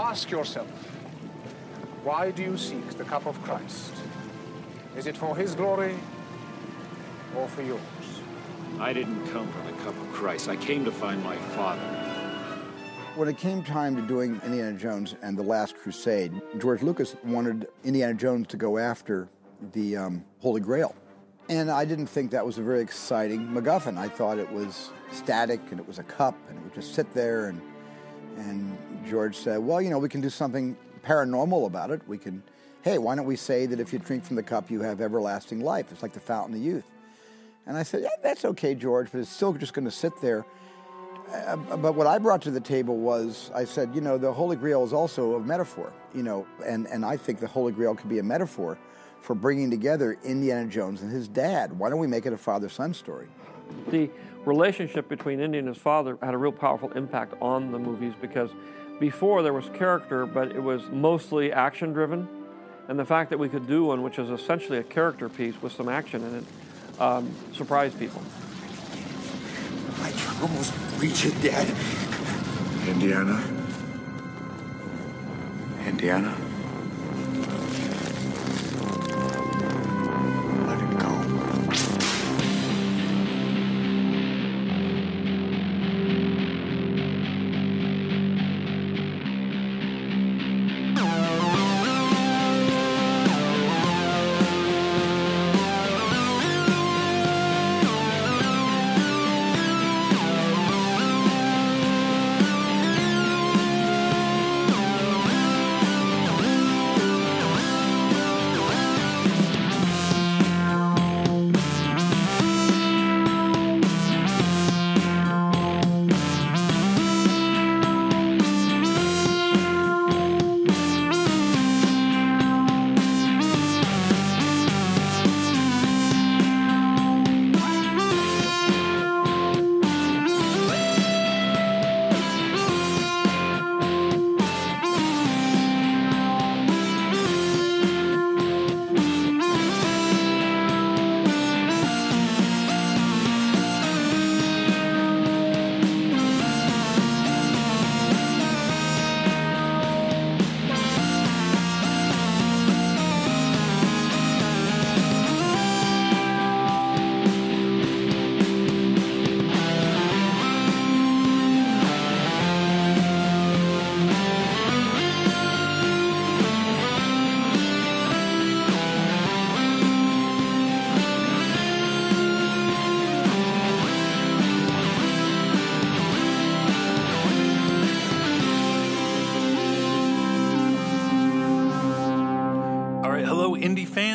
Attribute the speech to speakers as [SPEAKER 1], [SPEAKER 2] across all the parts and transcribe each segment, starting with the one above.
[SPEAKER 1] Ask yourself, why do you seek the cup of Christ? Is it for his glory or for yours?
[SPEAKER 2] I didn't come for the cup of Christ. I came to find my father.
[SPEAKER 3] When it came time to doing Indiana Jones and the Last Crusade, George Lucas wanted Indiana Jones to go after the um, Holy Grail. And I didn't think that was a very exciting MacGuffin. I thought it was static and it was a cup and it would just sit there. And, and George said, well, you know, we can do something paranormal about it. We can, hey, why don't we say that if you drink from the cup, you have everlasting life? It's like the fountain of youth. And I said, yeah, that's okay, George, but it's still just going to sit there. Uh, but what I brought to the table was I said, you know, the Holy Grail is also a metaphor, you know, and, and I think the Holy Grail could be a metaphor for bringing together Indiana Jones and his dad. Why don't we make it a father son story?
[SPEAKER 4] The relationship between Indy and his father had a real powerful impact on the movies because before there was character, but it was mostly action driven. And the fact that we could do one, which is essentially a character piece with some action in it, um, surprised people.
[SPEAKER 5] I can almost reach it, Dad.
[SPEAKER 6] Indiana? Indiana?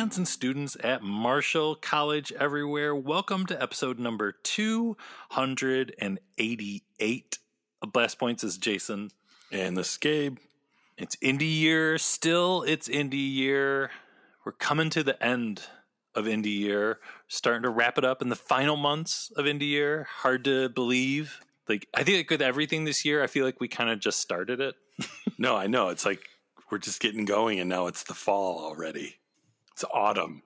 [SPEAKER 7] Fans and students at Marshall College everywhere. Welcome to episode number 288 of Blast Points is Jason.
[SPEAKER 8] And this is Gabe.
[SPEAKER 7] It's indie year. Still, it's indie year. We're coming to the end of indie year, starting to wrap it up in the final months of indie year. Hard to believe. Like, I think like with everything this year, I feel like we kind of just started it.
[SPEAKER 8] No, I know. It's like we're just getting going and now it's the fall already. It's autumn.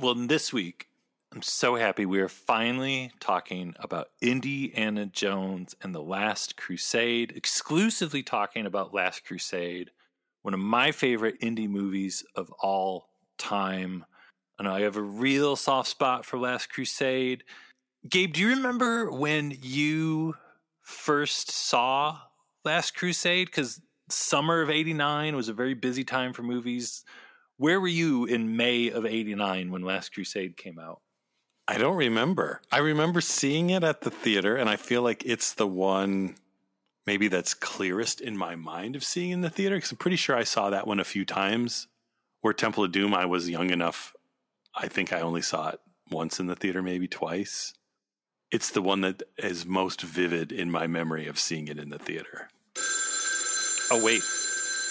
[SPEAKER 7] Well, this week, I'm so happy we are finally talking about Indiana Jones and the Last Crusade, exclusively talking about Last Crusade, one of my favorite indie movies of all time. I know I have a real soft spot for Last Crusade. Gabe, do you remember when you first saw Last Crusade? Because summer of 89 was a very busy time for movies. Where were you in May of 89 when Last Crusade came out?
[SPEAKER 8] I don't remember. I remember seeing it at the theater, and I feel like it's the one maybe that's clearest in my mind of seeing in the theater because I'm pretty sure I saw that one a few times. Where Temple of Doom, I was young enough. I think I only saw it once in the theater, maybe twice. It's the one that is most vivid in my memory of seeing it in the theater.
[SPEAKER 7] Oh wait.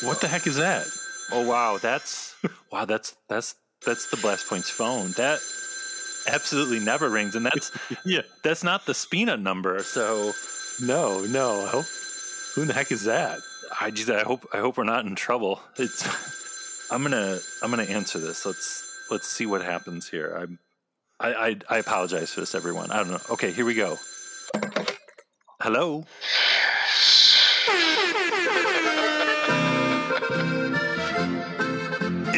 [SPEAKER 8] What the heck is that?
[SPEAKER 7] Oh wow, that's wow, that's that's that's the Blast Points phone. That absolutely never rings and that's
[SPEAKER 8] Yeah.
[SPEAKER 7] that's not the Spina number. So
[SPEAKER 8] No, no. I hope, who the heck is that?
[SPEAKER 7] I just I hope I hope we're not in trouble. It's I'm gonna I'm gonna answer this. Let's let's see what happens here. I'm I I, I apologize for this, everyone. I don't know. Okay, here we go. Hello.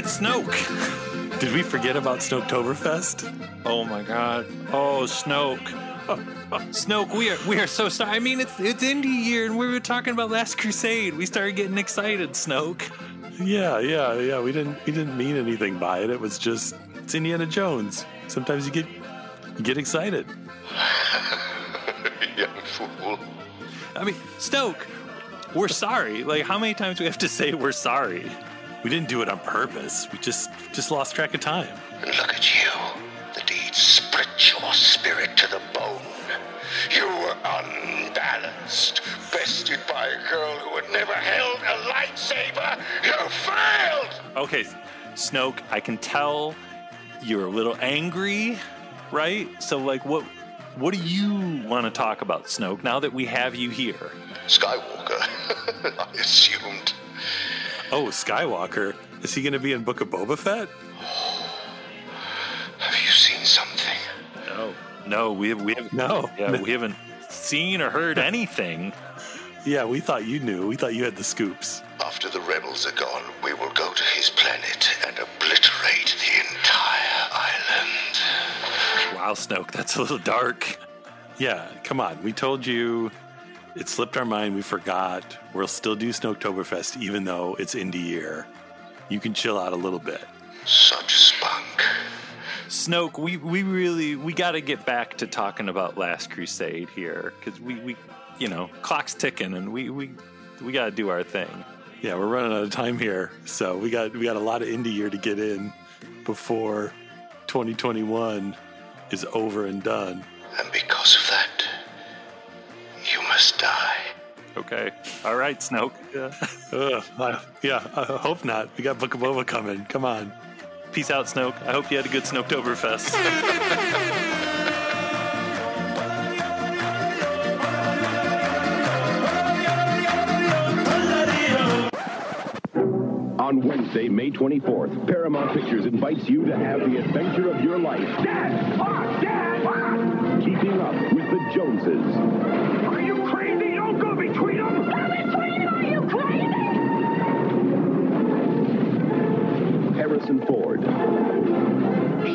[SPEAKER 7] Snoke.
[SPEAKER 8] Did we forget about Snoketoberfest?
[SPEAKER 7] Oh my God. Oh, Snoke. Uh, uh, Snoke, we are we are so sorry. I mean, it's it's indie year, and we were talking about Last Crusade. We started getting excited, Snoke.
[SPEAKER 8] Yeah, yeah, yeah. We didn't we didn't mean anything by it. It was just it's Indiana Jones. Sometimes you get you get excited.
[SPEAKER 5] Young fool.
[SPEAKER 7] I mean, Snoke, we're sorry. Like, how many times do we have to say we're sorry?
[SPEAKER 8] We didn't do it on purpose. We just just lost track of time.
[SPEAKER 5] And look at you. The deed split your spirit to the bone. You were unbalanced, bested by a girl who had never held a lightsaber. You failed!
[SPEAKER 7] Okay, Snoke, I can tell you're a little angry, right? So, like, what what do you want to talk about, Snoke? Now that we have you here,
[SPEAKER 5] Skywalker, I assumed.
[SPEAKER 8] Oh, Skywalker. Is he going to be in Book of Boba Fett?
[SPEAKER 5] Have you seen something?
[SPEAKER 7] no, no, we have, we have
[SPEAKER 8] No.
[SPEAKER 7] yeah, we haven't seen or heard anything.
[SPEAKER 8] Yeah, we thought you knew. We thought you had the scoops.
[SPEAKER 5] After the rebels are gone, we will go to his planet and obliterate the entire island.
[SPEAKER 7] Wow, Snoke, that's a little dark.
[SPEAKER 8] Yeah, come on. We told you it slipped our mind. We forgot. We'll still do Snoketoberfest even though it's indie year. You can chill out a little bit.
[SPEAKER 5] Such spunk.
[SPEAKER 7] Snoke, we, we really we got to get back to talking about Last Crusade here because we, we you know clock's ticking and we we we got to do our thing.
[SPEAKER 8] Yeah, we're running out of time here, so we got we got a lot of indie year to get in before 2021 is over and done.
[SPEAKER 5] And
[SPEAKER 7] Okay, all right, Snoke. Yeah.
[SPEAKER 8] Ugh, I, yeah, I hope not. We got Book of Boba coming. Come on.
[SPEAKER 7] Peace out, Snoke. I hope you had a good Snoketoberfest.
[SPEAKER 9] On Wednesday, May 24th, Paramount Pictures invites you to have the adventure of your life. Dad! Ah, Dad! Ah! Keeping up with the Joneses. Are you crazy? Don't go between them! Go between them! Are you crazy? Harrison Ford.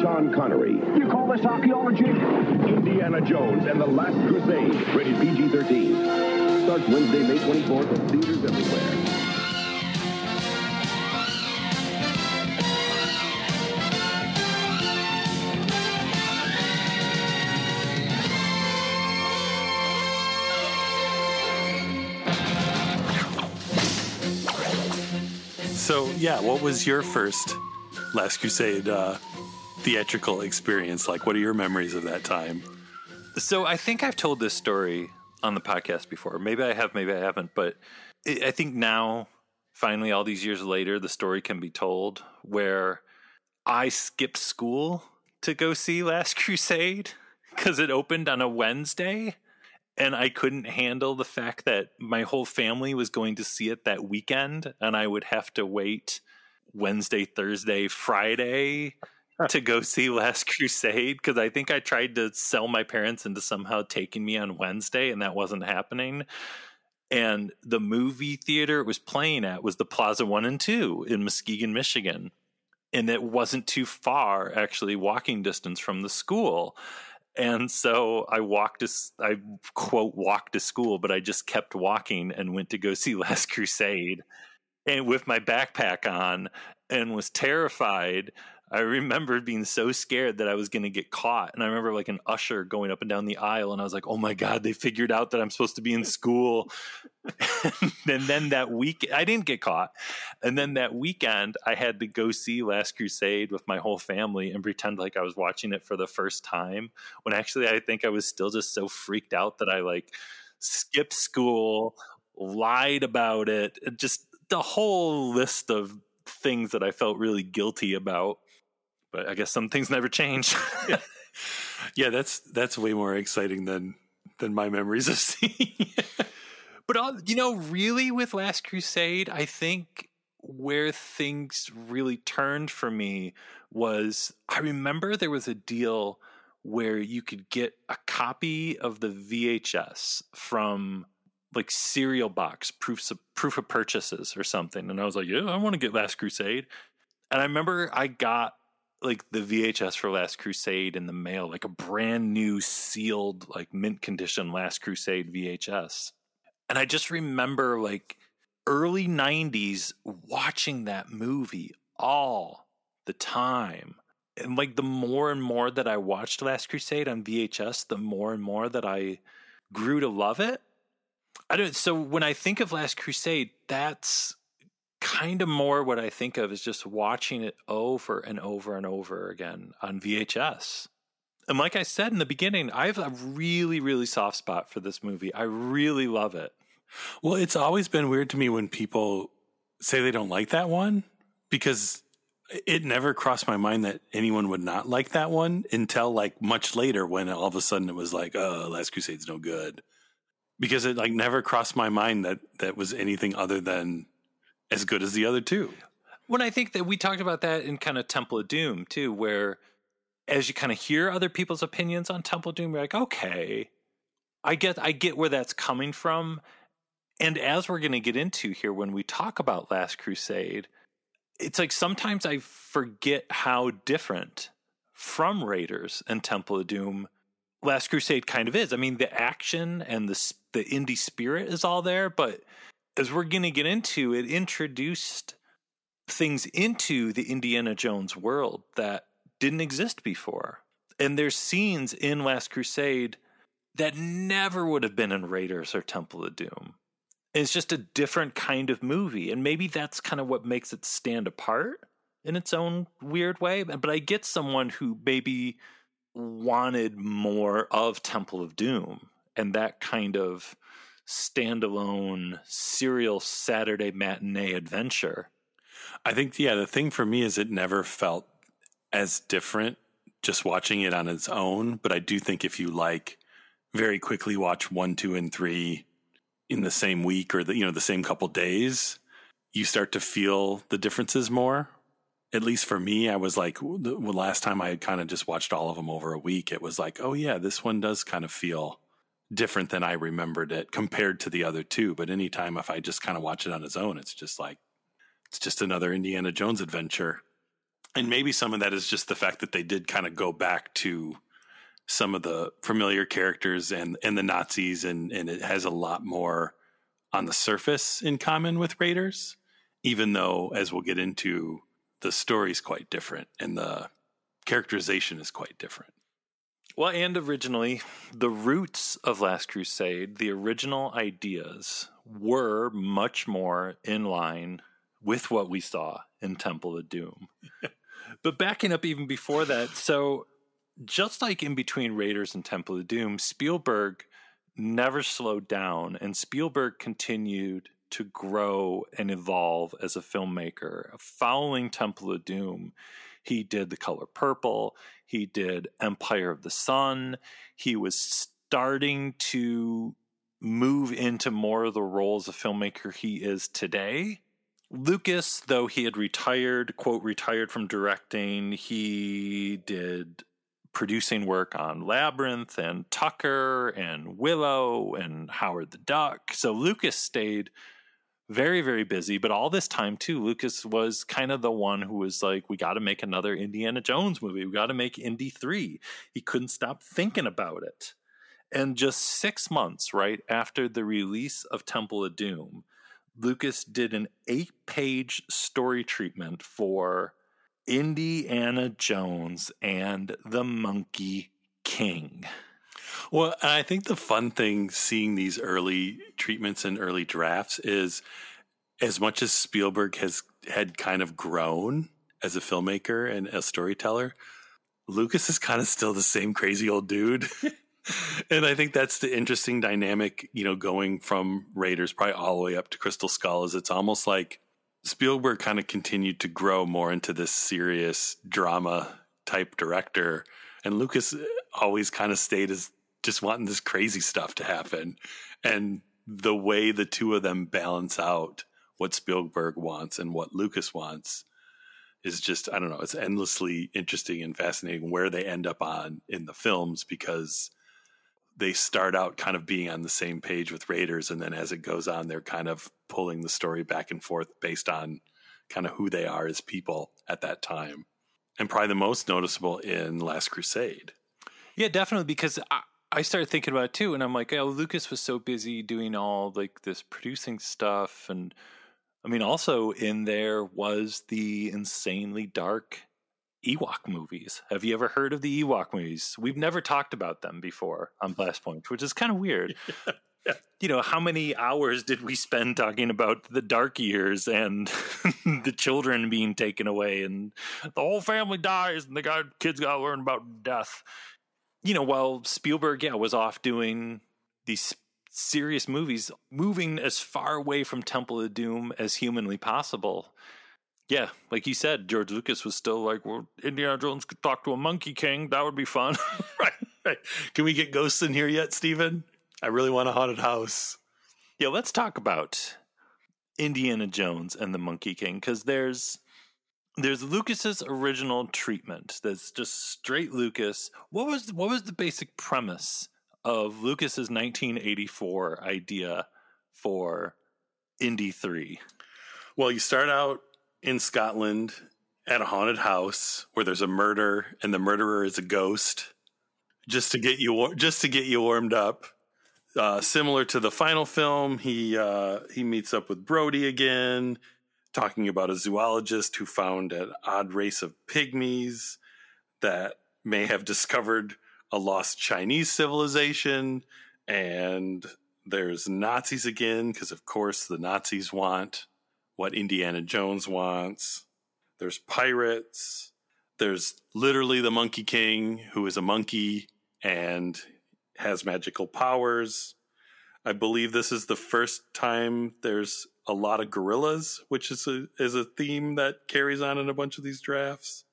[SPEAKER 9] Sean Connery. You call this archaeology? Indiana Jones and the Last Crusade. Rated PG-13. Starts Wednesday, May 24th at theaters everywhere.
[SPEAKER 8] Yeah, what was your first Last Crusade uh, theatrical experience like? What are your memories of that time?
[SPEAKER 7] so I think I've told this story on the podcast before. Maybe I have, maybe I haven't. But I think now, finally, all these years later, the story can be told where I skipped school to go see Last Crusade because it opened on a Wednesday. And I couldn't handle the fact that my whole family was going to see it that weekend, and I would have to wait Wednesday, Thursday, Friday to go see Last Crusade because I think I tried to sell my parents into somehow taking me on Wednesday, and that wasn't happening. And the movie theater it was playing at was the Plaza One and Two in Muskegon, Michigan, and it wasn't too far actually walking distance from the school. And so I walked to, I quote, walked to school, but I just kept walking and went to go see Last Crusade and with my backpack on and was terrified. I remember being so scared that I was going to get caught. And I remember like an usher going up and down the aisle, and I was like, oh my God, they figured out that I'm supposed to be in school. and then that week, I didn't get caught. And then that weekend, I had to go see Last Crusade with my whole family and pretend like I was watching it for the first time. When actually, I think I was still just so freaked out that I like skipped school, lied about it, just the whole list of things that I felt really guilty about. But I guess some things never change.
[SPEAKER 8] Yeah, that's that's way more exciting than than my memories of seeing.
[SPEAKER 7] But all, you know, really with Last Crusade, I think where things really turned for me was I remember there was a deal where you could get a copy of the VHS from like cereal box proofs of proof of purchases or something and I was like, "Yeah, I want to get Last Crusade." And I remember I got like the VHS for Last Crusade in the mail, like a brand new sealed, like mint condition Last Crusade VHS. And I just remember like early 90s watching that movie all the time. And like the more and more that I watched Last Crusade on VHS, the more and more that I grew to love it. I don't so when I think of Last Crusade, that's kind of more what I think of is just watching it over and over and over again on VHS. And like I said in the beginning, I have a really, really soft spot for this movie. I really love it.
[SPEAKER 8] Well, it's always been weird to me when people say they don't like that one because it never crossed my mind that anyone would not like that one until like much later when all of a sudden it was like, oh, Last Crusade's no good. Because it like never crossed my mind that that was anything other than as good as the other two.
[SPEAKER 7] When I think that we talked about that in kind of Temple of Doom too, where as you kind of hear other people's opinions on Temple of Doom, you're like, okay, I get I get where that's coming from. And as we're going to get into here when we talk about Last Crusade, it's like sometimes I forget how different from Raiders and Temple of Doom Last Crusade kind of is. I mean, the action and the the indie spirit is all there, but as we're going to get into, it introduced things into the Indiana Jones world that didn't exist before. And there's scenes in Last Crusade that never would have been in Raiders or Temple of Doom. It's just a different kind of movie. And maybe that's kind of what makes it stand apart in its own weird way. But I get someone who maybe wanted more of Temple of Doom and that kind of standalone serial Saturday matinee adventure.
[SPEAKER 8] I think, yeah, the thing for me is it never felt as different just watching it on its own. But I do think if you like very quickly watch one, two, and three in the same week or the, you know, the same couple days, you start to feel the differences more. At least for me, I was like, the last time I had kind of just watched all of them over a week, it was like, oh yeah, this one does kind of feel different than I remembered it compared to the other two. But anytime if I just kind of watch it on its own, it's just like it's just another Indiana Jones adventure. And maybe some of that is just the fact that they did kind of go back to some of the familiar characters and and the Nazis and and it has a lot more on the surface in common with Raiders, even though as we'll get into the story's quite different and the characterization is quite different.
[SPEAKER 7] Well, and originally, the roots of Last Crusade, the original ideas, were much more in line with what we saw in Temple of Doom. but backing up even before that, so just like in between Raiders and Temple of Doom, Spielberg never slowed down, and Spielberg continued to grow and evolve as a filmmaker. Following Temple of Doom, he did The Color Purple. He did Empire of the Sun. He was starting to move into more of the roles of filmmaker he is today. Lucas, though he had retired, quote, retired from directing, he did producing work on Labyrinth and Tucker and Willow and Howard the Duck. So Lucas stayed very very busy but all this time too lucas was kind of the one who was like we got to make another indiana jones movie. We got to make indy 3 he couldn't stop thinking about it. And just six months right after the release of temple of doom lucas did an eight page story treatment for indiana jones and the monkey king
[SPEAKER 8] well, I think the fun thing seeing these early treatments and early drafts is as much as Spielberg has had kind of grown as a filmmaker and a storyteller, Lucas is kind of still the same crazy old dude. and I think that's the interesting dynamic, you know, going from Raiders probably all the way up to Crystal Skull is it's almost like Spielberg kind of continued to grow more into this serious drama type director and Lucas uh, always kind of stayed as just wanting this crazy stuff to happen. And the way the two of them balance out what Spielberg wants and what Lucas wants is just, I don't know, it's endlessly interesting and fascinating where they end up on in the films because they start out kind of being on the same page with Raiders. And then as it goes on, they're kind of pulling the story back and forth based on kind of who they are as people at that time. And probably the most noticeable in Last Crusade.
[SPEAKER 7] Yeah, definitely. Because I, I started thinking about it too, and I'm like, oh, Lucas was so busy doing all like this producing stuff, and I mean, also in there was the insanely dark Ewok movies. Have you ever heard of the Ewok movies? We've never talked about them before on Blast Point, which is kind of weird. You know, how many hours did we spend talking about the dark years and the children being taken away and the whole family dies and the guy, kids got to learn about death? You know, while Spielberg, yeah, was off doing these serious movies, moving as far away from Temple of Doom as humanly possible. Yeah, like you said, George Lucas was still like, well, Indiana Jones could talk to a Monkey King. That would be fun.
[SPEAKER 8] right, right. Can we get ghosts in here yet, Steven? I really want a haunted house.
[SPEAKER 7] Yeah, let's talk about Indiana Jones and the Monkey King because there's there's Lucas's original treatment that's just straight Lucas. What was what was the basic premise of Lucas's 1984 idea for Indy 3?
[SPEAKER 8] Well, you start out in Scotland at a haunted house where there's a murder and the murderer is a ghost just to get you just to get you warmed up. Uh, similar to the final film, he uh, he meets up with Brody again, talking about a zoologist who found an odd race of pygmies that may have discovered a lost Chinese civilization, and there's Nazis again because, of course, the Nazis want what Indiana Jones wants. There's pirates. There's literally the Monkey King, who is a monkey and has magical powers. I believe this is the first time there's a lot of gorillas, which is a is a theme that carries on in a bunch of these drafts.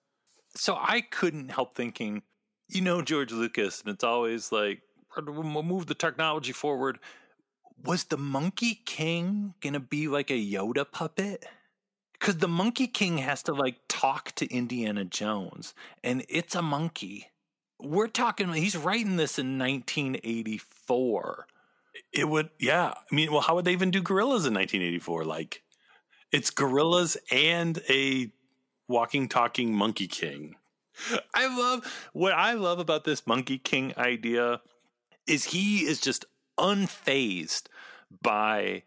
[SPEAKER 7] So I couldn't help thinking, you know, George Lucas, and it's always like we'll move the technology forward. Was the Monkey King gonna be like a Yoda puppet? Because the Monkey King has to like talk to Indiana Jones, and it's a monkey we're talking he's writing this in 1984
[SPEAKER 8] it would yeah i mean well how would they even do gorillas in 1984 like it's gorillas and a walking talking monkey king
[SPEAKER 7] i love what i love about this monkey king idea is he is just unfazed by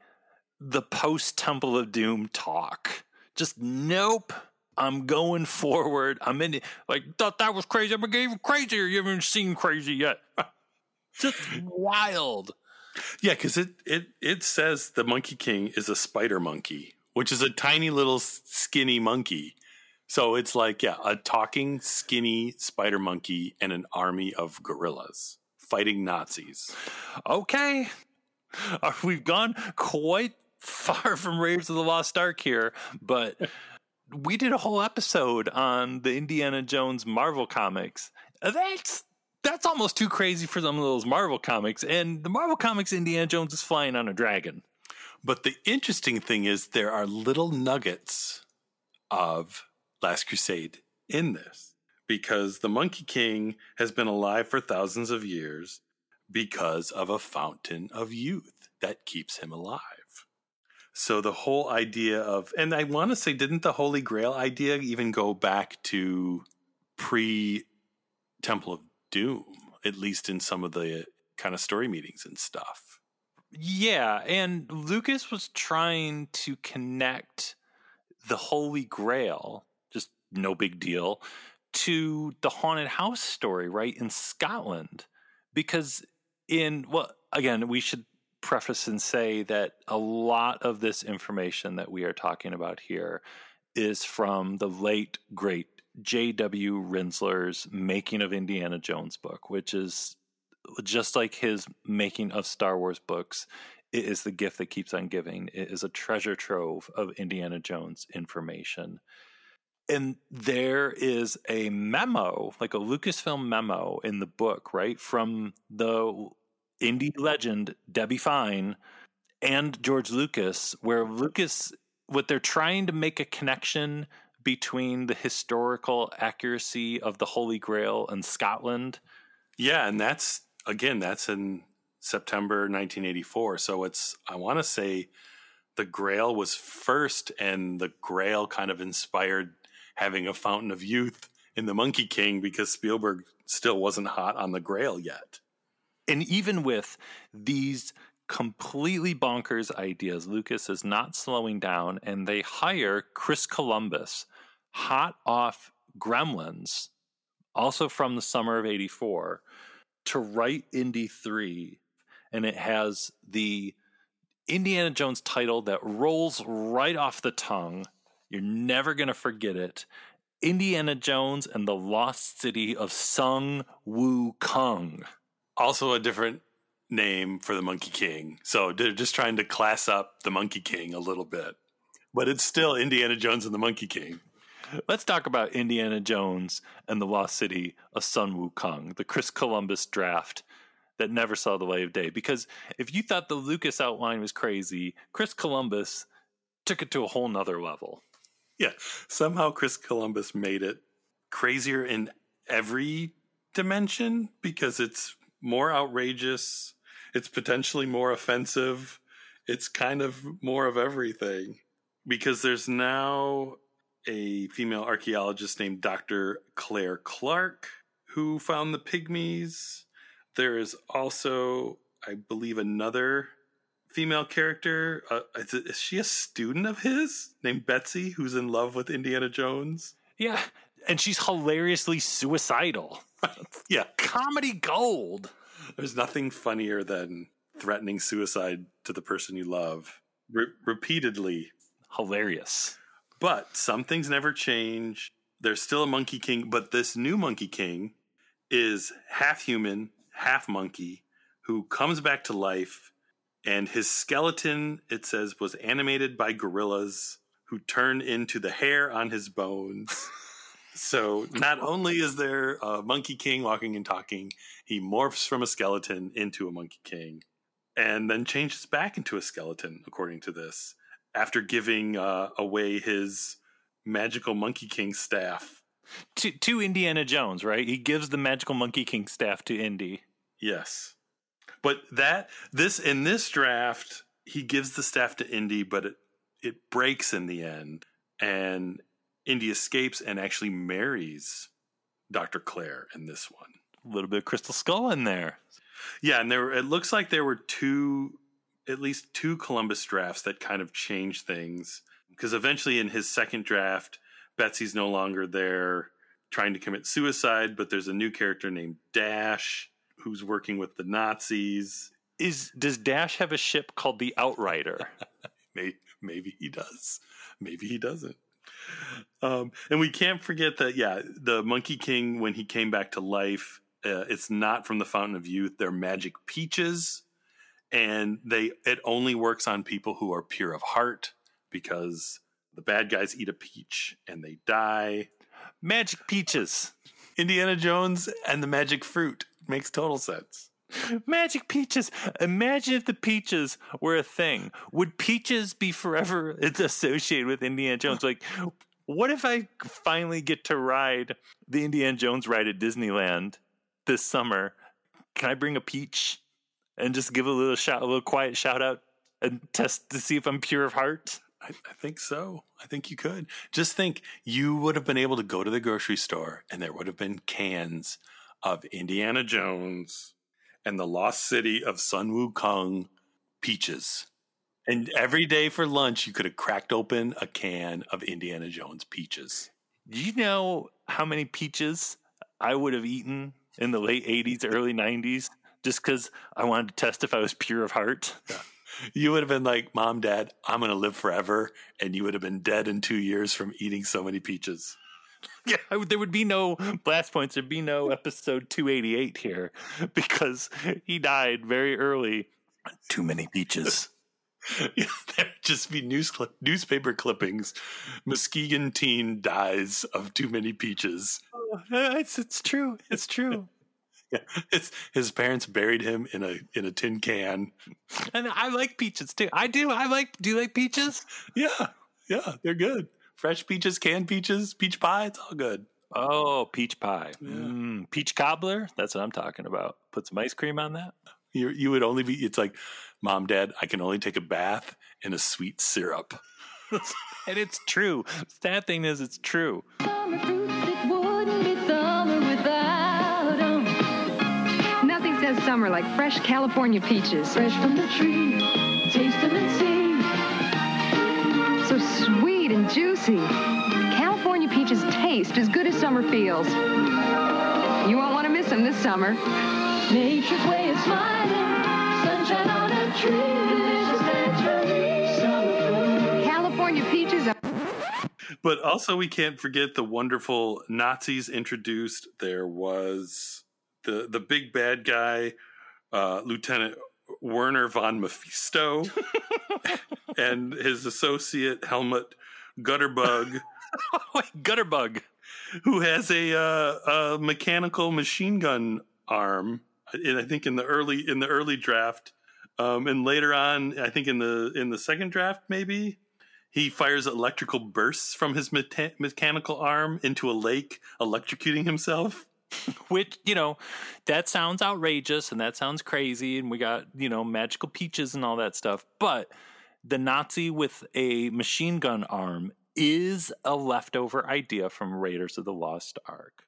[SPEAKER 7] the post temple of doom talk just nope I'm going forward. I'm in it. Like, thought that was crazy. I'm even crazier. You haven't seen crazy yet. Just wild.
[SPEAKER 8] Yeah, because it, it, it says the Monkey King is a spider monkey, which is a tiny little skinny monkey. So it's like, yeah, a talking skinny spider monkey and an army of gorillas fighting Nazis.
[SPEAKER 7] Okay. Uh, we've gone quite far from Raiders of the Lost Ark here, but we did a whole episode on the Indiana Jones Marvel comics. That's that's almost too crazy for some of those Marvel comics. And the Marvel comics, Indiana Jones is flying on a dragon.
[SPEAKER 8] But the interesting thing is there are little nuggets of Last Crusade in this because the Monkey King has been alive for thousands of years because of a fountain of youth that keeps him alive. So the whole idea of, and I want to say, didn't the Holy Grail idea even go back to pre Temple of Doom, at least in some of the kind of story meetings and stuff?
[SPEAKER 7] Yeah. And Lucas was trying to connect the Holy Grail, just no big deal, to the haunted house story, right, in Scotland. Because in, well, again, we should preface and say that a lot of this information that we are talking about here is from the late great J.W. Rinzler's Making of Indiana Jones book, which is just like his making of Star Wars books. It is the gift that keeps on giving. It is a treasure trove of Indiana Jones information. And there is a memo, like a Lucasfilm memo in the book, right? From the indie legend Debbie Fine and George Lucas, where Lucas, what they're trying to make a connection between the historical accuracy of the Holy Grail and Scotland.
[SPEAKER 8] Yeah, and that's again, that's in September 1984. So it's, I want to say, the Grail was first, and the Grail kind of inspired having a fountain of youth in the Monkey King because Spielberg still wasn't hot on the Grail yet.
[SPEAKER 7] And even with these completely bonkers ideas, Lucas is not slowing down and they hire Chris Columbus, hot off Gremlins, also from the summer of 84, to write Indy 3. And it has the Indiana Jones title that rolls right off the tongue. You're never going to forget it. Indiana Jones and the Lost City of Sung Woo Kong.
[SPEAKER 8] Also, a different name for the Monkey King. So they're just trying to class up the Monkey King a little bit. But it's still Indiana Jones and the Monkey King.
[SPEAKER 7] Let's talk about Indiana Jones and the Lost City of Sun Wukong, the Chris Columbus draft that never saw the light of day. Because if you thought the Lucas outline was crazy, Chris Columbus took it to a whole nother level.
[SPEAKER 8] Yeah. Somehow Chris Columbus made it crazier in every dimension because it's more outrageous, it's potentially more offensive, it's kind of more of everything. Because there's now a female archaeologist named Dr. Claire Clark who found the pygmies. There is also, I believe, another female character. Uh, is, is she a student of his named Betsy who's in love with Indiana Jones?
[SPEAKER 7] Yeah, and she's hilariously suicidal.
[SPEAKER 8] yeah,
[SPEAKER 7] comedy gold.
[SPEAKER 8] There's nothing funnier than threatening suicide to the person you love Re- repeatedly.
[SPEAKER 7] Hilarious.
[SPEAKER 8] But some things never change. There's still a Monkey King, but this new Monkey King is half human, half monkey, who comes back to life. And his skeleton, it says, was animated by gorillas who turn into the hair on his bones. so not only is there a Monkey King walking and talking, he morphs from a skeleton into a Monkey King and then changes back into a skeleton, according to this after giving uh, away his magical Monkey King staff
[SPEAKER 7] to, to Indiana Jones, right? He gives the magical Monkey King staff to Indy.
[SPEAKER 8] Yes, but that this in this draft, he gives the staff to Indy, but it it breaks in the end, and Indy escapes and actually marries Doctor Claire in this one.
[SPEAKER 7] A little bit of Crystal Skull in there.
[SPEAKER 8] Yeah, and there it looks like there were two at least two Columbus drafts that kind of changed things. Because eventually, in his second draft, Betsy's no longer there trying to commit suicide, but there's a new character named Dash who's working with the Nazis.
[SPEAKER 7] Is does Dash have a ship called the Outrider?
[SPEAKER 8] maybe, maybe he does. Maybe he doesn't. Um, and we can't forget that, yeah, the Monkey King, when he came back to life, uh, it's not from the Fountain of Youth. They're magic peaches and they it only works on people who are pure of heart because the bad guys eat a peach and they die.
[SPEAKER 7] Magic peaches.
[SPEAKER 8] Indiana Jones and the magic fruit makes total sense.
[SPEAKER 7] Magic peaches. Imagine if the peaches were a thing. Would peaches be forever associated with Indiana Jones? Like, what if I finally get to ride the Indiana Jones ride at Disneyland this summer? Can I bring a peach? and just give a little shout, a little quiet shout out and test to see if I'm pure of heart?
[SPEAKER 8] I, I, think so. I think you could. Just think you would have been able to go to the grocery store and there would have been cans of Indiana Jones and the lost city of Sun Wukong peaches. And every day for lunch, you could have cracked open a can of Indiana Jones peaches.
[SPEAKER 7] Do you know how many peaches I would have eaten in the late 80s, early 90s just because I wanted to test if I was pure of heart.
[SPEAKER 8] You would have been like, Mom, Dad, I'm going to live forever. And you would have been dead in two years from eating so many peaches.
[SPEAKER 7] Yeah, there would be no blast points. There'd be no episode 288 here because he died very early.
[SPEAKER 8] Too many peaches. yeah, there'd just be news newspaper clippings. Muskegon teen dies of too many peaches.
[SPEAKER 7] Oh, it's, it's true. It's true.
[SPEAKER 8] Yeah, it's, his parents buried him in a in a tin can.
[SPEAKER 7] And I like peaches too. I do. I like. Do you like peaches?
[SPEAKER 8] Yeah, yeah, they're good. Fresh peaches, canned peaches, peach pie. It's all good.
[SPEAKER 7] Oh, peach pie, yeah. mm, peach cobbler. That's what I'm talking about. Put some ice cream on that.
[SPEAKER 8] You you would only be. It's like, mom, dad, I can only take a bath in a sweet syrup.
[SPEAKER 7] and it's true. Sad thing is, it's true.
[SPEAKER 10] Nothing says summer like fresh California peaches. Fresh from the tree, taste them and see. Sweet. California peaches taste as good as summer feels. You won't want to miss them this summer. Nature's way of smiling, sunshine on a tree, delicious naturally. Summer food. California peaches are.
[SPEAKER 8] But also, we can't forget the wonderful Nazis introduced. There was the the big bad guy, uh, Lieutenant Werner von Mephisto, and his associate Helmut Gutterbug,
[SPEAKER 7] Gutterbug,
[SPEAKER 8] who has a, uh, a mechanical machine gun arm. And I think in the early in the early draft, um, and later on, I think in the in the second draft, maybe he fires electrical bursts from his meta- mechanical arm into a lake, electrocuting himself.
[SPEAKER 7] Which, you know, that sounds outrageous and that sounds crazy. And we got, you know, magical peaches and all that stuff. But the Nazi with a machine gun arm is a leftover idea from Raiders of the Lost Ark.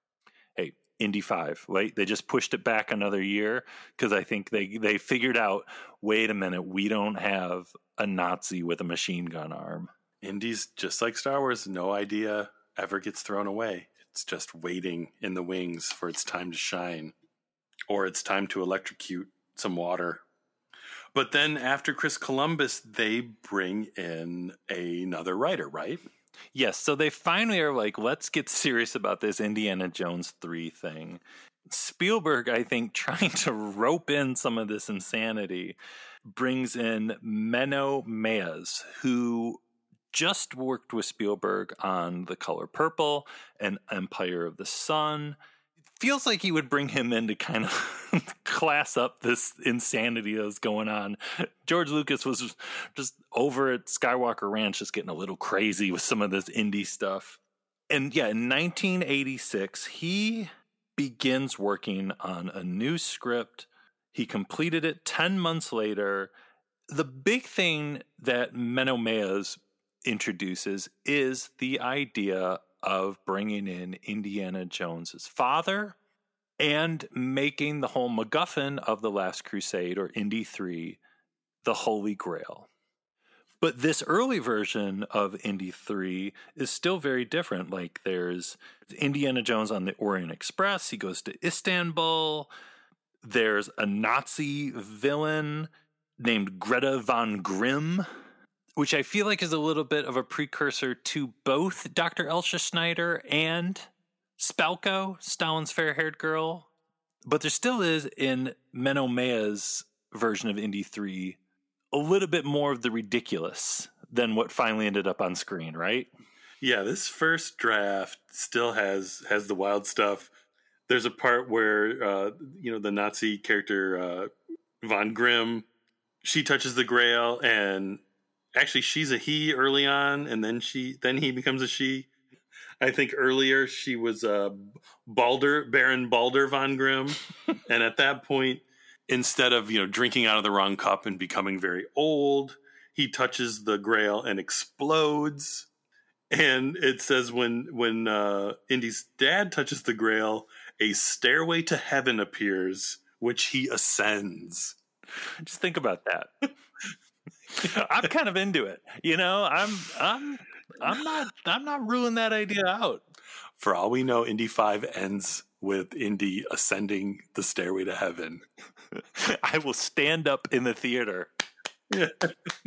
[SPEAKER 7] Hey, Indy 5, right? They just pushed it back another year because I think they, they figured out wait a minute, we don't have a Nazi with a machine gun arm.
[SPEAKER 8] Indy's just like Star Wars, no idea ever gets thrown away. It's just waiting in the wings for its time to shine, or it's time to electrocute some water. But then after Chris Columbus, they bring in another writer, right?
[SPEAKER 7] Yes, so they finally are like, let's get serious about this Indiana Jones 3 thing. Spielberg, I think, trying to rope in some of this insanity, brings in Menno Meyjes, who just worked with Spielberg on The Color Purple and Empire of the Sun. Feels like he would bring him in to kind of class up this insanity that's going on. George Lucas was just over at Skywalker Ranch, just getting a little crazy with some of this indie stuff. And yeah, in 1986, he begins working on a new script. He completed it 10 months later. The big thing that Menno Meyjes introduces is the idea of bringing in Indiana Jones's father and making the whole MacGuffin of the Last Crusade or Indy 3 the Holy Grail. But this early version of Indy 3 is still very different. Like there's Indiana Jones on the Orient Express, he goes to Istanbul. There's a Nazi villain named Greta von Grimm, which I feel like is a little bit of a precursor to both Dr. Elsa Schneider and Spalko, Stalin's fair haired girl. But there still is in Menno Meyjes' version of Indy 3 a little bit more of the ridiculous than what finally ended up on screen, right?
[SPEAKER 8] Yeah, this first draft still has has the wild stuff. There's a part where uh, you know the Nazi character uh, von Grimm, she touches the Grail, and actually she's a he early on, and then she then he becomes a she. I think earlier she was uh, Balder Baron Balder von Grimm, and at that point instead of you know drinking out of the wrong cup and becoming very old he touches the grail and explodes. And it says when when uh, indy's dad touches the grail a stairway to heaven appears which he ascends.
[SPEAKER 7] Just think about that i'm kind of into it you know i'm i'm i'm not i'm not ruling that idea out
[SPEAKER 8] for all we know indy 5 ends with indy ascending the stairway to heaven
[SPEAKER 7] I will stand up in the theater.
[SPEAKER 8] Yeah.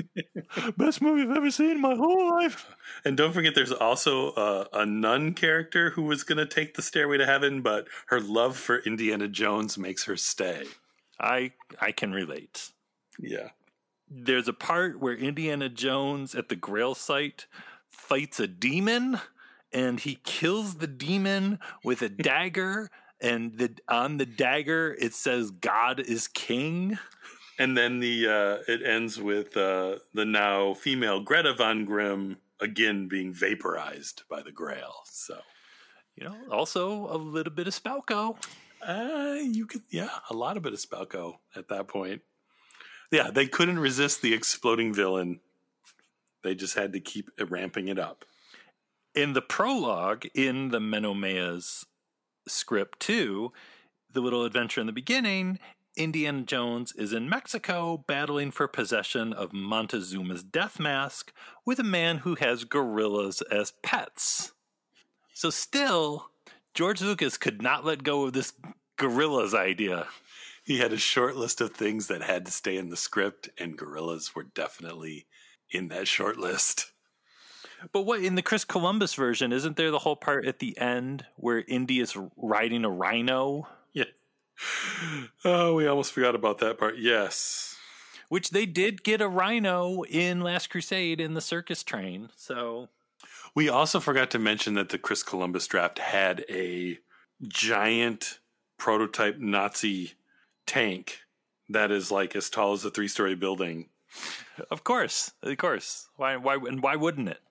[SPEAKER 8] Best movie I've ever seen in my whole life. And don't forget, there's also a, a nun character who was going to take the stairway to heaven, but her love for Indiana Jones makes her stay.
[SPEAKER 7] I I can relate.
[SPEAKER 8] Yeah.
[SPEAKER 7] There's a part where Indiana Jones at the Grail site fights a demon, and he kills the demon with a dagger and the on the dagger it says God is king.
[SPEAKER 8] And then the uh, it ends with uh, the now female Greta von Grimm again being vaporized by the Grail. So,
[SPEAKER 7] you know, also a little bit of Spalko.
[SPEAKER 8] Uh, you could, yeah, a lot of it is Spalko at that point. Yeah, they couldn't resist the exploding villain. They just had to keep ramping it up.
[SPEAKER 7] In the prologue, in the Menno Meyjes' script too, the little adventure in the beginning, Indiana Jones is in Mexico battling for possession of Montezuma's death mask with a man who has gorillas as pets. So, still, George Lucas could not let go of this gorillas idea.
[SPEAKER 8] He had a short list of things that had to stay in the script, and gorillas were definitely in that short list.
[SPEAKER 7] But what in the Chris Columbus version, isn't there the whole part at the end where Indy is riding a rhino?
[SPEAKER 8] Yeah. Oh, we almost forgot about that part. Yes.
[SPEAKER 7] Which they did get a rhino in Last Crusade in the circus train. So
[SPEAKER 8] we also forgot to mention that the Chris Columbus draft had a giant prototype Nazi tank that is like as tall as a three story building.
[SPEAKER 7] Of course, of course. Why? Why? And why wouldn't it?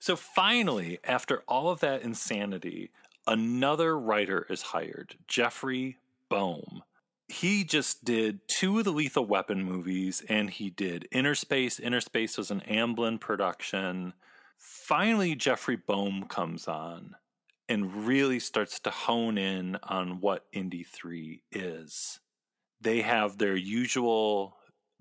[SPEAKER 7] So finally, after all of that insanity, another writer is hired, Jeffrey Boam. He just did two of the Lethal Weapon movies, and he did Innerspace. Inner Space was an Amblin production. Finally, Jeffrey Boam comes on and really starts to hone in on what Indy 3 is. They have their usual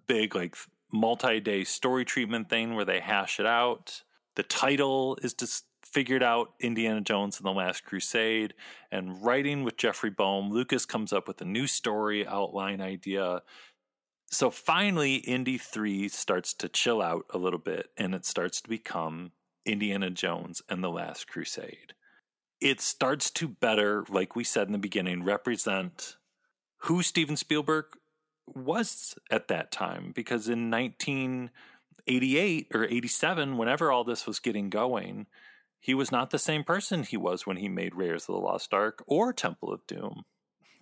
[SPEAKER 7] big, like, multi day story treatment thing where they hash it out. The title is just figured out Indiana Jones and the Last Crusade. And writing with Jeffrey Boam, Lucas comes up with a new story outline idea. So finally, Indy 3 starts to chill out a little bit and it starts to become Indiana Jones and the Last Crusade. It starts to better, like we said in the beginning, represent who Steven Spielberg was at that time. Because in 1988 or 87, whenever all this was getting going, he was not the same person he was when he made Raiders of the Lost Ark or Temple of Doom.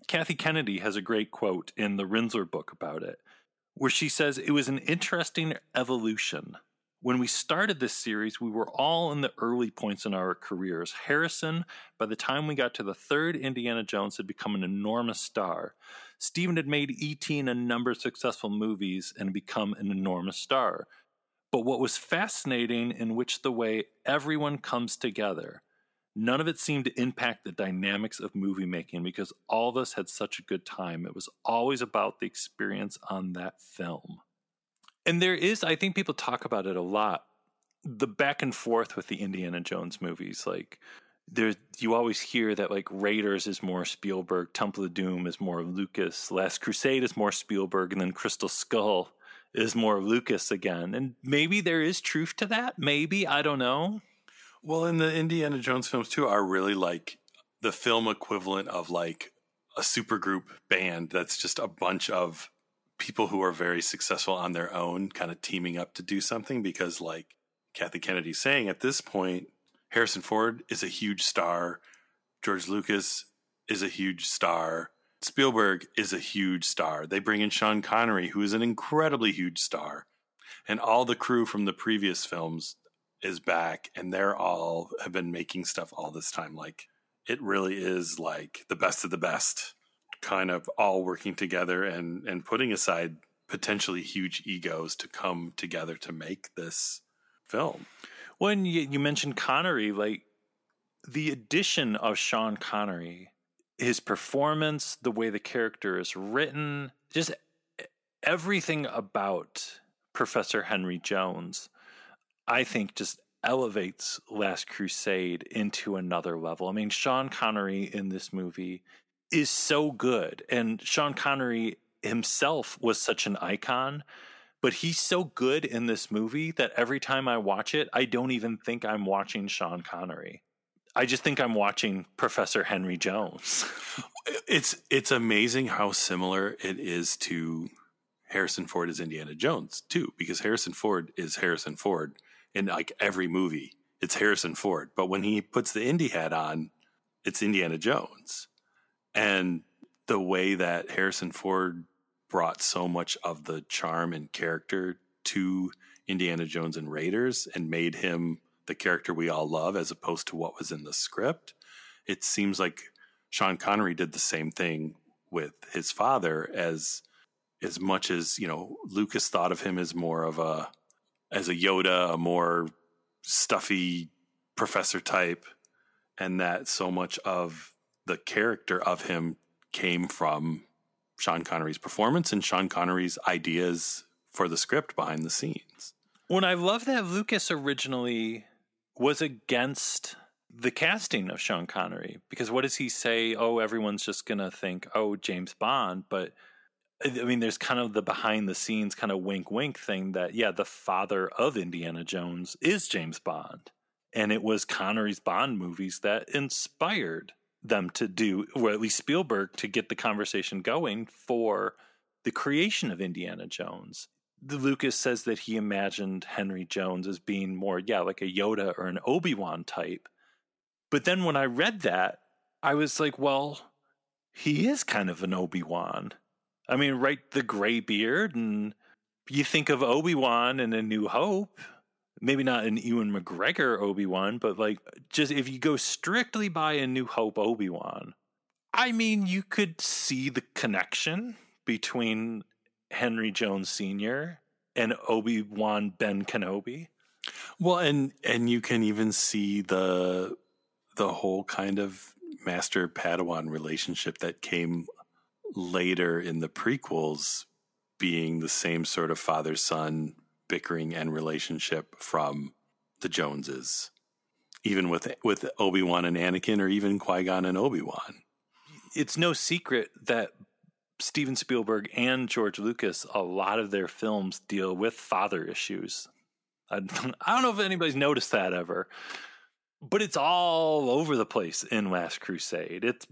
[SPEAKER 7] Kathy Kennedy has a great quote in the Rinzler book about it, where she says it was an interesting evolution when we started this series, we were all in the early points in our careers. Harrison, by the time we got to the third Indiana Jones, had become an enormous star. Steven had made E.T. in a number of successful movies and become an enormous star. But what was fascinating in which the way everyone comes together, none of it seemed to impact the dynamics of movie making because all of us had such a good time. It was always about the experience on that film. And there is, I think people talk about it a lot. The back and forth with the Indiana Jones movies, like there, you always hear that like Raiders is more Spielberg, Temple of Doom is more Lucas, Last Crusade is more Spielberg, and then Crystal Skull is more Lucas again. And maybe there is truth to that. Maybe I don't know.
[SPEAKER 8] Well, and the Indiana Jones films too are really like the film equivalent of like a supergroup band that's just a bunch of people who are very successful on their own kind of teaming up to do something because like Kathy Kennedy's saying at this point Harrison Ford is a huge star. George Lucas is a huge star. Spielberg is a huge star. They bring in Sean Connery who is an incredibly huge star. And all the crew from the previous films is back and they're all have been making stuff all this time. Like it really is like the best of the best kind of all working together and and putting aside potentially huge egos to come together to make this film.
[SPEAKER 7] When you, you mentioned Connery, like the addition of Sean Connery, his performance, the way the character is written, just everything about Professor Henry Jones, I think just elevates Last Crusade into another level. I mean, Sean Connery in this movie is so good. And Sean Connery himself was such an icon, but he's so good in this movie that every time I watch it, I don't even think I'm watching Sean Connery. I just think I'm watching Professor Henry Jones.
[SPEAKER 8] it's it's amazing how similar it is to Harrison Ford as Indiana Jones too, because Harrison Ford is Harrison Ford in like every movie. It's Harrison Ford, but when he puts the Indy hat on, it's Indiana Jones and the way that Harrison Ford brought so much of the charm and character to Indiana Jones and Raiders and made him the character we all love as opposed to what was in the script. It seems like Sean Connery did the same thing with his father as as much as, you know, Lucas thought of him as more of a as a Yoda, a more stuffy professor type, and that so much of the character of him came from Sean Connery's performance and Sean Connery's ideas for the script behind the scenes.
[SPEAKER 7] When I love that Lucas originally was against the casting of Sean Connery because what does he say? Oh, everyone's just going to think, oh, James Bond. But I mean, there's kind of the behind the scenes kind of wink wink thing that, yeah, the father of Indiana Jones is James Bond. And it was Connery's Bond movies that inspired them to do, or at least Spielberg, to get the conversation going for the creation of Indiana Jones. The Lucas says that he imagined Henry Jones as being more, yeah, like a Yoda or an Obi Wan type. But then when I read that, I was like, well, he is kind of an Obi Wan. I mean, right, the gray beard, and you think of Obi Wan in A New Hope. Maybe not an Ewan McGregor Obi Wan, but like just if you go strictly by A New Hope Obi Wan, I mean, you could see the connection between Henry Jones Sr. and Obi Wan Ben Kenobi.
[SPEAKER 8] Well, and and you can even see the the whole kind of master Padawan relationship that came later in the prequels being the same sort of father son bickering and relationship from the Joneses, even with with Obi Wan and Anakin, or even Qui Gon and Obi Wan.
[SPEAKER 7] It's no secret that Steven Spielberg and George Lucas, a lot of their films deal with father issues. I, I don't know if anybody's noticed that ever, but it's all over the place in Last Crusade. It's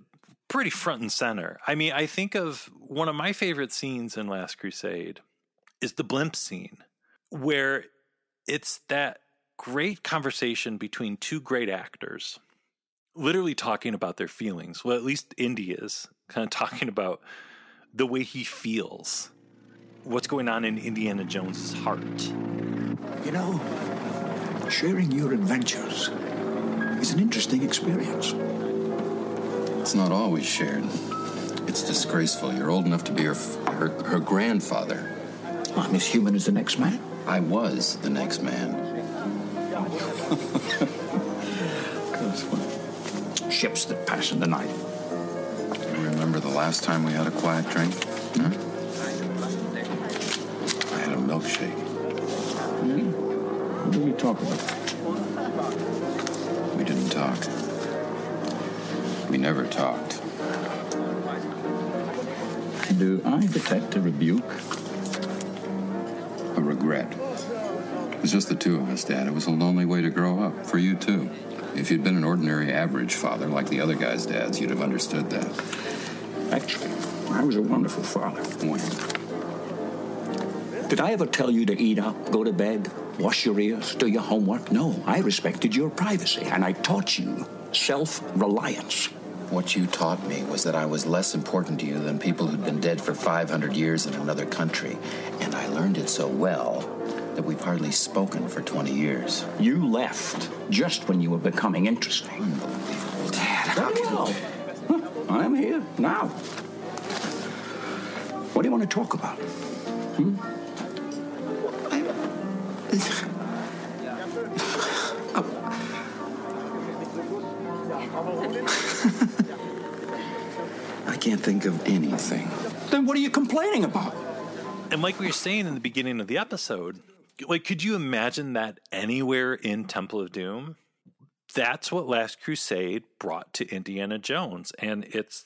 [SPEAKER 7] pretty front and center. I mean, I think of one of my favorite scenes in Last Crusade is the blimp scene, where it's that great conversation between two great actors, literally talking about their feelings. Well, at least Indy is kind of talking about the way he feels, what's going on in Indiana Jones's heart.
[SPEAKER 11] You know, sharing your adventures is an interesting experience.
[SPEAKER 12] It's not always shared. It's disgraceful. You're old enough to be her, her, her grandfather.
[SPEAKER 11] I'm as human as the next man.
[SPEAKER 12] I was the next man.
[SPEAKER 11] Ships that pass in the night.
[SPEAKER 12] You remember the last time we had a quiet drink? Huh? I had a milkshake.
[SPEAKER 11] Hmm? What did we talk about?
[SPEAKER 12] We didn't talk. We never talked.
[SPEAKER 11] Do I detect a rebuke?
[SPEAKER 12] Regret. It was just the two of us, Dad. It was a lonely way to grow up. For you, too. If you'd been an ordinary average father like the other guys' dads, you'd have understood that.
[SPEAKER 11] Actually, I was a wonderful father.
[SPEAKER 12] When?
[SPEAKER 11] Did I ever tell you to eat up, go to bed, wash your ears, do your homework? No, I respected your privacy, and I taught you self reliance.
[SPEAKER 12] What you taught me was that I was less important to you than people who'd been dead for 500 years in another country. And I learned it so well that we've hardly spoken for 20 years.
[SPEAKER 11] You left just when you were becoming interesting.
[SPEAKER 12] Unbelievable. Dad,
[SPEAKER 11] how can you... I'm here now. What do you want to talk about? Hmm?
[SPEAKER 12] Can't think of anything.
[SPEAKER 11] Then what are you complaining about?
[SPEAKER 7] And like we were saying in the beginning of the episode, like could you imagine that anywhere in Temple of Doom? That's what Last Crusade brought to Indiana Jones. And it's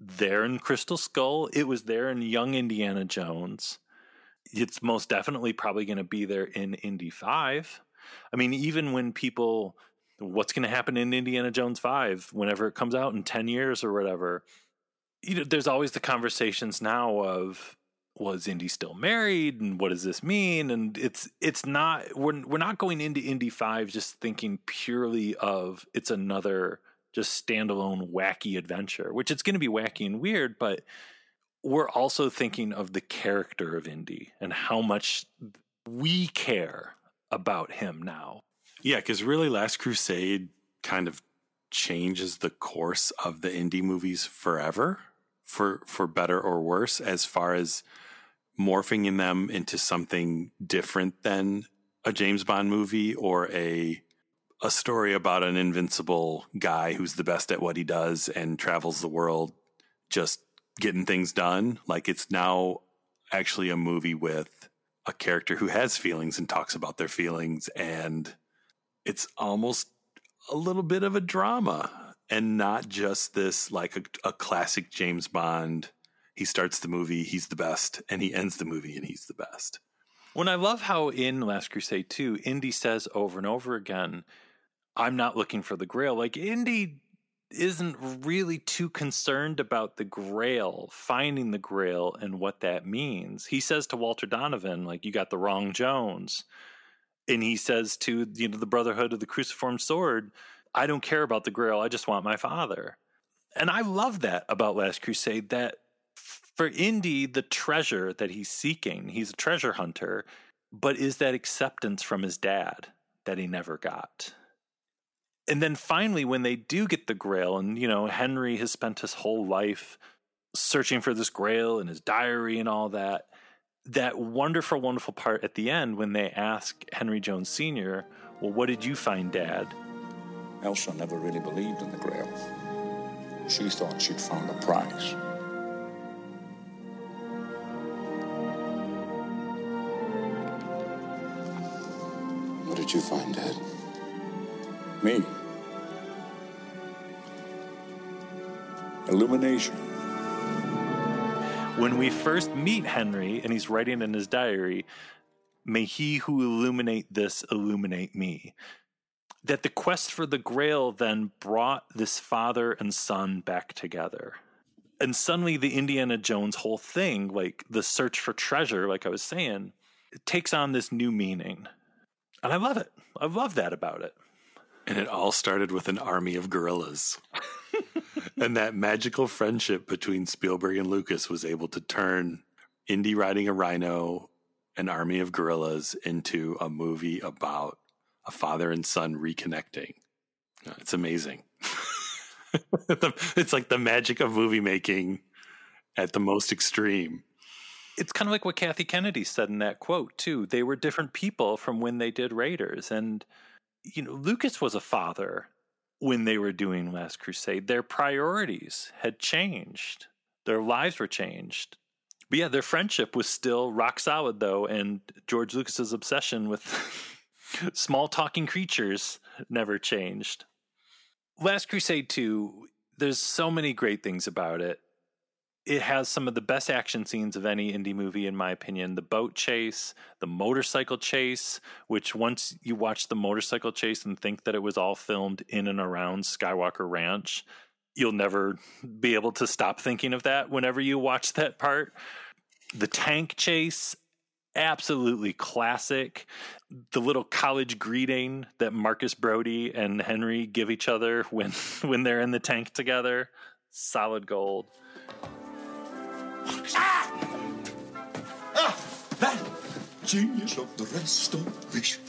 [SPEAKER 7] there in Crystal Skull. It was there in Young Indiana Jones. It's most definitely probably going to be there in Indy 5. I mean, even when people, what's going to happen in Indiana Jones 5 whenever it comes out in 10 years or whatever, you know, there's always the conversations now of, was Indy still married and what does this mean? And it's it's not we're we're not going into Indy five just thinking purely of it's another just standalone wacky adventure, which it's going to be wacky and weird, but we're also thinking of the character of Indy and how much we care about him now.
[SPEAKER 8] Yeah, because really, Last Crusade kind of changes the course of the Indy movies forever, for for better or worse, as far as morphing in them into something different than a James Bond movie or a a story about an invincible guy who's the best at what he does and travels the world just getting things done. Like it's now actually a movie with a character who has feelings and talks about their feelings and it's almost a little bit of a drama and not just this like a, a classic James Bond. He starts the movie, he's the best, and he ends the movie and he's the best.
[SPEAKER 7] When I love how in Last Crusade 2, Indy says over and over again, I'm not looking for the grail. Like Indy isn't really too concerned about the grail, finding the grail and what that means. He says to Walter Donovan, like, you got the wrong Jones. And he says to you know the Brotherhood of the Cruciform Sword, I don't care about the grail, I just want my father. And I love that about Last Crusade that for Indy, the treasure that he's seeking, he's a treasure hunter, but is that acceptance from his dad that he never got and then finally when they do get the grail and you know henry has spent his whole life searching for this grail in his diary and all that that wonderful wonderful part at the end when they ask henry jones sr well what did you find dad
[SPEAKER 11] elsa never really believed in the grail she thought she'd found a prize
[SPEAKER 6] What did you find, Dad?
[SPEAKER 11] me illumination.
[SPEAKER 7] When we first meet Henry and he's writing in his diary, may he who illuminate this illuminate me. That the quest for the grail then brought this father and son back together. And suddenly the Indiana Jones whole thing, like the search for treasure, like I was saying, it takes on this new meaning. And I love it. I love that about it.
[SPEAKER 8] And it all started with an army of gorillas. and that magical friendship between Spielberg and Lucas was able to turn Indy riding a rhino, an army of gorillas, into a movie about a father and son reconnecting. It's amazing. it's like the magic of movie making at the most extreme.
[SPEAKER 7] It's kind of like what Kathy Kennedy said in that quote, too. They were different people from when they did Raiders. And, you know, Lucas was a father when they were doing Last Crusade. Their priorities had changed, their lives were changed. But yeah, their friendship was still rock solid, though, and George Lucas's obsession with small talking creatures never changed. Last Crusade 2, there's so many great things about it it has some of the best action scenes of any Indy movie, in my opinion. The boat chase, the motorcycle chase, which once you watch the motorcycle chase and think that it was all filmed in and around Skywalker Ranch, you'll never be able to stop thinking of that whenever you watch that part. The tank chase, absolutely classic. The little college greeting that Marcus Brody and Henry give each other when when they're in the tank together, solid gold.
[SPEAKER 11] Ah! Ah! That genius of the restoration.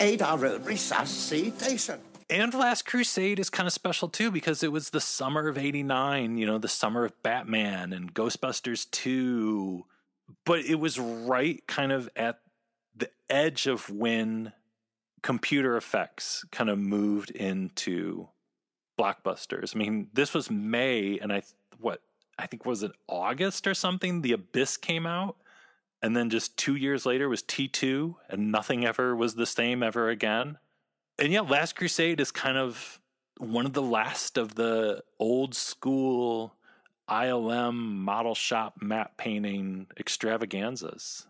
[SPEAKER 13] Aid our own resuscitation.
[SPEAKER 7] And Last Crusade is kind of special too because it was the summer of 89, you know, the summer of Batman and Ghostbusters 2. But it was right kind of at the edge of when computer effects kind of moved into blockbusters. I mean, this was May, and I, what, I think was it August or something, The Abyss came out. And then just two years later was T2, and nothing ever was the same ever again. And yeah, Last Crusade is kind of one of the last of the old school ILM model shop map painting extravaganzas.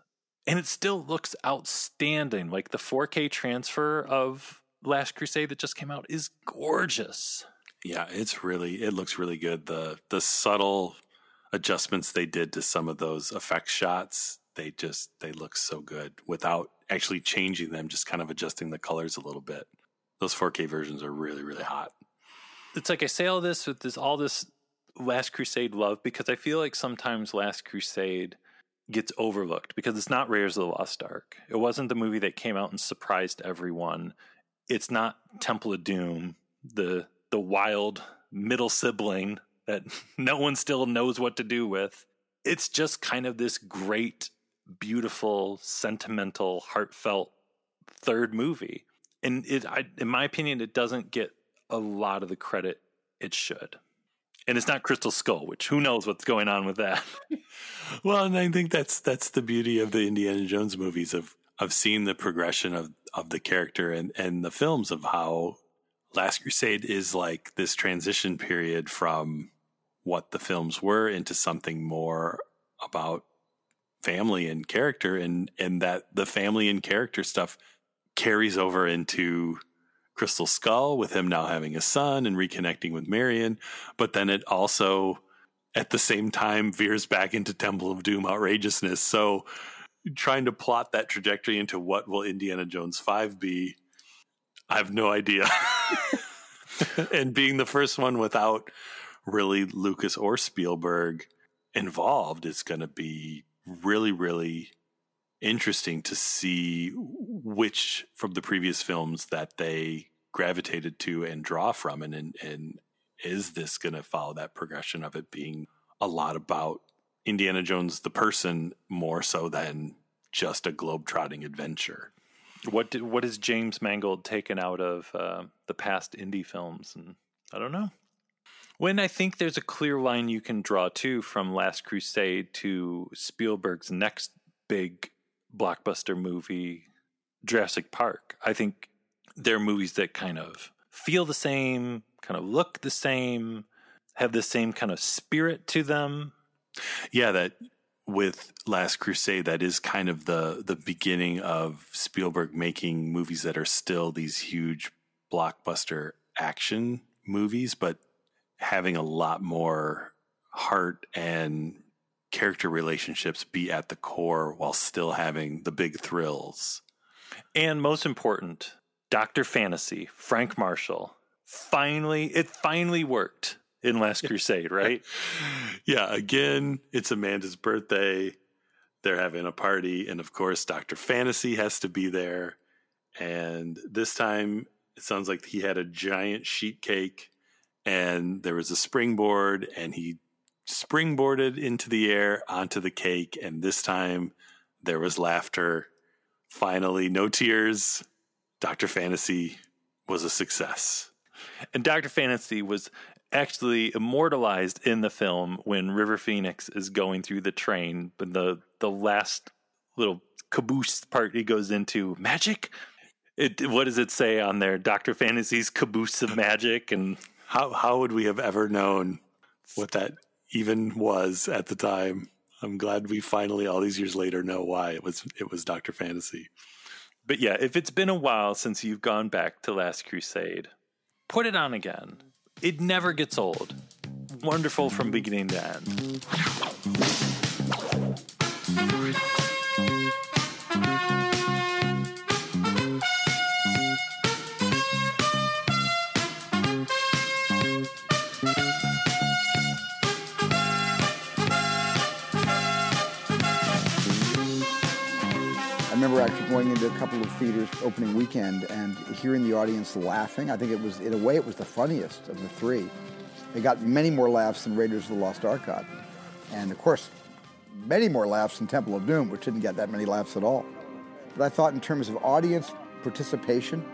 [SPEAKER 7] And it still looks outstanding. Like the 4K transfer of Last Crusade that just came out is gorgeous.
[SPEAKER 8] Yeah, it's really it looks really good. The the subtle adjustments they did to some of those effect shots, they just they look so good without actually changing them, just kind of adjusting the colors a little bit. Those 4K versions are really really hot.
[SPEAKER 7] It's like I say all this with this all this Last Crusade love because I feel like sometimes Last Crusade gets overlooked because it's not Raiders of the Lost Ark. It wasn't the movie that came out and surprised everyone. It's not Temple of Doom, the the wild middle sibling that no one still knows what to do with. It's just kind of this great, beautiful, sentimental, heartfelt third movie. And it, I, in my opinion, it doesn't get a lot of the credit it should. And it's not Crystal Skull, which who knows what's going on with that.
[SPEAKER 8] well, and I think that's that's the beauty of the Indiana Jones movies of of seeing the progression of of the character and and the films of how Last Crusade is like this transition period from what the films were into something more about family and character and and that the family and character stuff carries over into Crystal Skull with him now having a son and reconnecting with Marion, but then it also at the same time veers back into Temple of Doom outrageousness. So trying to plot that trajectory into what will Indiana Jones 5 be, I have no idea. and being the first one without really Lucas or Spielberg involved is going to be really, really interesting to see which from the previous films that they gravitated to and draw from and and, and is this going to follow that progression of it being a lot about Indiana Jones the person more so than just a globe-trotting adventure.
[SPEAKER 7] What did, what has James Mangold taken out of uh, the past Indy films? And I don't know. When I think there's a clear line you can draw too from Last Crusade to Spielberg's next big blockbuster movie, Jurassic Park. I think they're movies that kind of feel the same, kind of look the same, have the same kind of spirit to them.
[SPEAKER 8] Yeah, that with Last Crusade, that is kind of the the beginning of Spielberg making movies that are still these huge blockbuster action movies, but having a lot more heart and character relationships be at the core while still having the big thrills.
[SPEAKER 7] And most important, Dr. Fantasy, Frank Marshall. Finally, it finally worked in Last Crusade, right?
[SPEAKER 8] yeah, again, it's Amanda's birthday. They're having a party. And of course, Dr. Fantasy has to be there. And this time, it sounds like he had a giant sheet cake and there was a springboard and he springboarded into the air onto the cake. And this time, there was laughter. Finally, no tears. Dr. Fantasy was a success.
[SPEAKER 7] And Dr. Fantasy was actually immortalized in the film when River Phoenix is going through the train, but the the last little caboose part he goes into magic. It, what does it say on there? Doctor Fantasy's caboose of magic, and
[SPEAKER 8] how how would we have ever known what that even was at the time? I'm glad we finally, all these years later, know why it was it was Doctor Fantasy.
[SPEAKER 7] But yeah, if it's been a while since you've gone back to Last Crusade, put it on again. It never gets old. Wonderful from beginning to end.
[SPEAKER 3] Remember actually going into a couple of theaters opening weekend and hearing the audience laughing. I think it was, in a way, it was the funniest of the three. It got many more laughs than Raiders of the Lost Ark got. And of course, many more laughs than Temple of Doom, which didn't get that many laughs at all. But I thought, in terms of audience participation,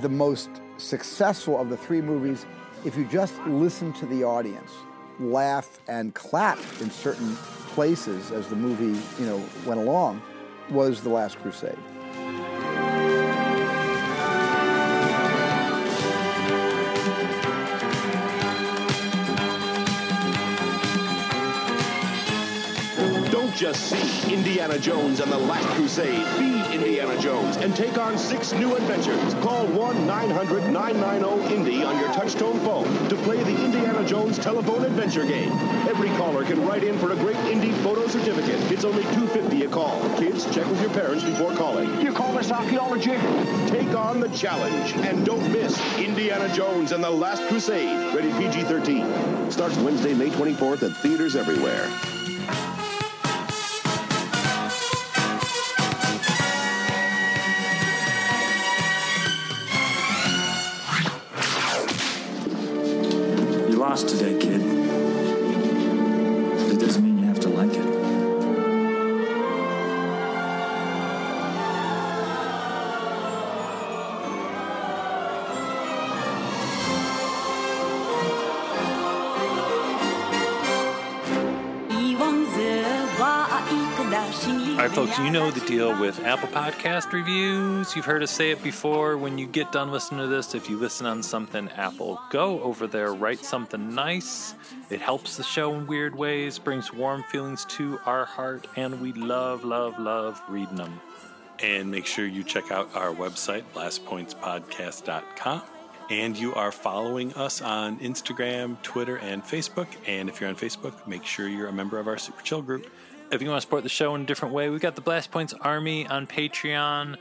[SPEAKER 3] the most successful of the three movies, if you just listen to the audience, laugh and clap in certain places as the movie, you know, went along, was The Last Crusade.
[SPEAKER 9] Just see Indiana Jones and the Last Crusade. Be Indiana Jones and take on six new adventures. Call 1-900-990-INDY on your touchtone phone to play the Indiana Jones telephone adventure game. Every caller can write in for a great Indy photo certificate. It's only $2.50 a call. Kids, check with your parents before calling.
[SPEAKER 13] You call this archaeology?
[SPEAKER 9] Take on the challenge and don't miss Indiana Jones and the Last Crusade. Rated PG-13. Starts Wednesday, May 24th at theaters everywhere.
[SPEAKER 11] Today,
[SPEAKER 7] folks, you know the deal with Apple Podcast reviews. You've heard us say it before. When you get done listening to this, if you listen on something Apple, go over there, write something nice. It helps the show in weird ways, brings warm feelings to our heart, and we love, love, love reading them.
[SPEAKER 8] And make sure you check out our website, blastpointspodcast.com. And you are following us on Instagram, Twitter, and Facebook. And if you're on Facebook, make sure you're a member of our Super Chill group.
[SPEAKER 7] If you want to support the show in a different way, we've got the Blast Points Army on Patreon,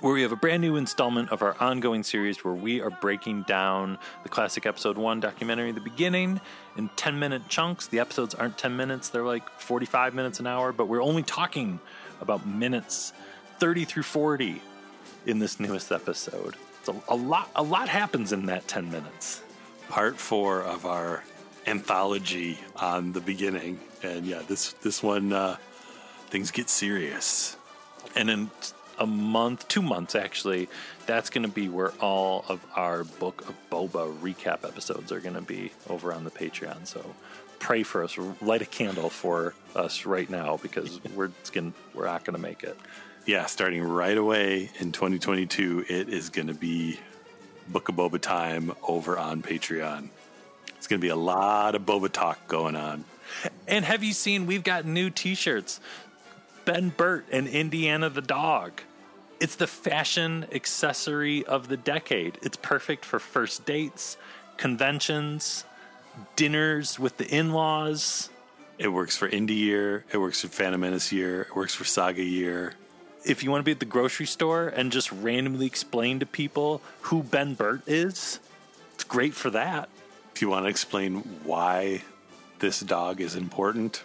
[SPEAKER 7] where we have a brand new installment of our ongoing series where we are breaking down the classic episode one documentary, The Beginning, in 10 minute chunks. The episodes aren't 10 minutes, they're like 45 minutes an hour, but we're only talking about minutes 30 through 40 in this newest episode. So a lot, a lot happens in that 10 minutes.
[SPEAKER 8] Part four of our anthology on the beginning. And yeah, this this one uh, things get serious.
[SPEAKER 7] And in a month, two months actually, that's going to be where all of our Book of Boba recap episodes are going to be over on the Patreon. So pray for us, light a candle for us right now because we're gonna, we're not going to make it.
[SPEAKER 8] Yeah, starting right away in 2022, it is going to be Book of Boba time over on Patreon. It's going to be a lot of Boba talk going on.
[SPEAKER 7] And have you seen we've got new t-shirts? Ben Burtt and Indiana the dog. It's the fashion accessory of the decade. It's perfect for first dates, conventions, dinners with the in-laws.
[SPEAKER 8] It works for Indy Year. It works for Phantom Menace Year. It works for Saga Year.
[SPEAKER 7] If you want to be at the grocery store and just randomly explain to people who Ben Burtt is, it's great for that.
[SPEAKER 8] If you want to explain why this dog is important,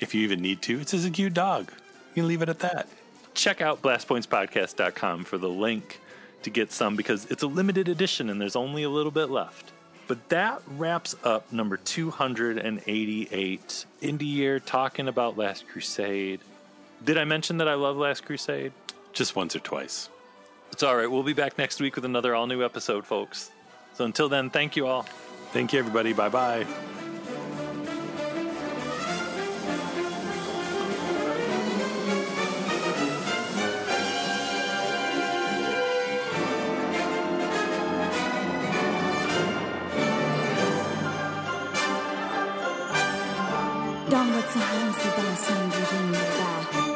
[SPEAKER 8] if you even need to, it's just a cute dog. You can leave it at that.
[SPEAKER 7] Check out blastpointspodcast.com for the link to get some because it's a limited edition and there's only a little bit left. But that wraps up number 288 Indy Year talking about Last Crusade. Did I mention that I love Last Crusade?
[SPEAKER 8] Just once or twice.
[SPEAKER 7] It's all right. We'll be back next week with another all new episode, folks. So until then, thank you all.
[SPEAKER 8] Thank you, everybody. Bye bye.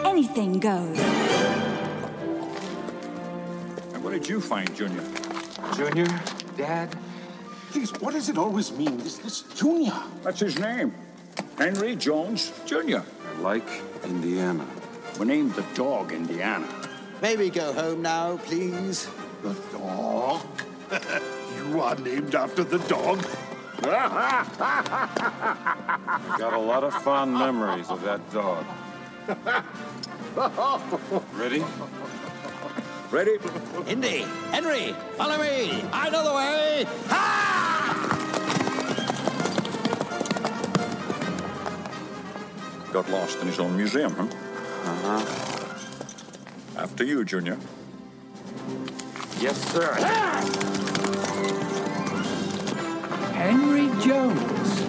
[SPEAKER 14] Anything goes.
[SPEAKER 15] And what did you find, Junior?
[SPEAKER 16] Junior? Dad?
[SPEAKER 15] Please, what does it always mean? Is this Junior? That's his name. Henry Jones Jr.
[SPEAKER 16] I like Indiana.
[SPEAKER 15] We named the dog Indiana.
[SPEAKER 13] May we go home now, please?
[SPEAKER 15] The dog? you are named after the dog?
[SPEAKER 16] Got a lot of fond memories of that dog. Ready?
[SPEAKER 15] Ready?
[SPEAKER 13] Indy, Henry, follow me. I know the way.
[SPEAKER 15] Got lost in his own museum, huh?
[SPEAKER 16] Uh-huh.
[SPEAKER 15] After you, Junior.
[SPEAKER 16] Yes, sir.
[SPEAKER 13] Henry Jones, Junior.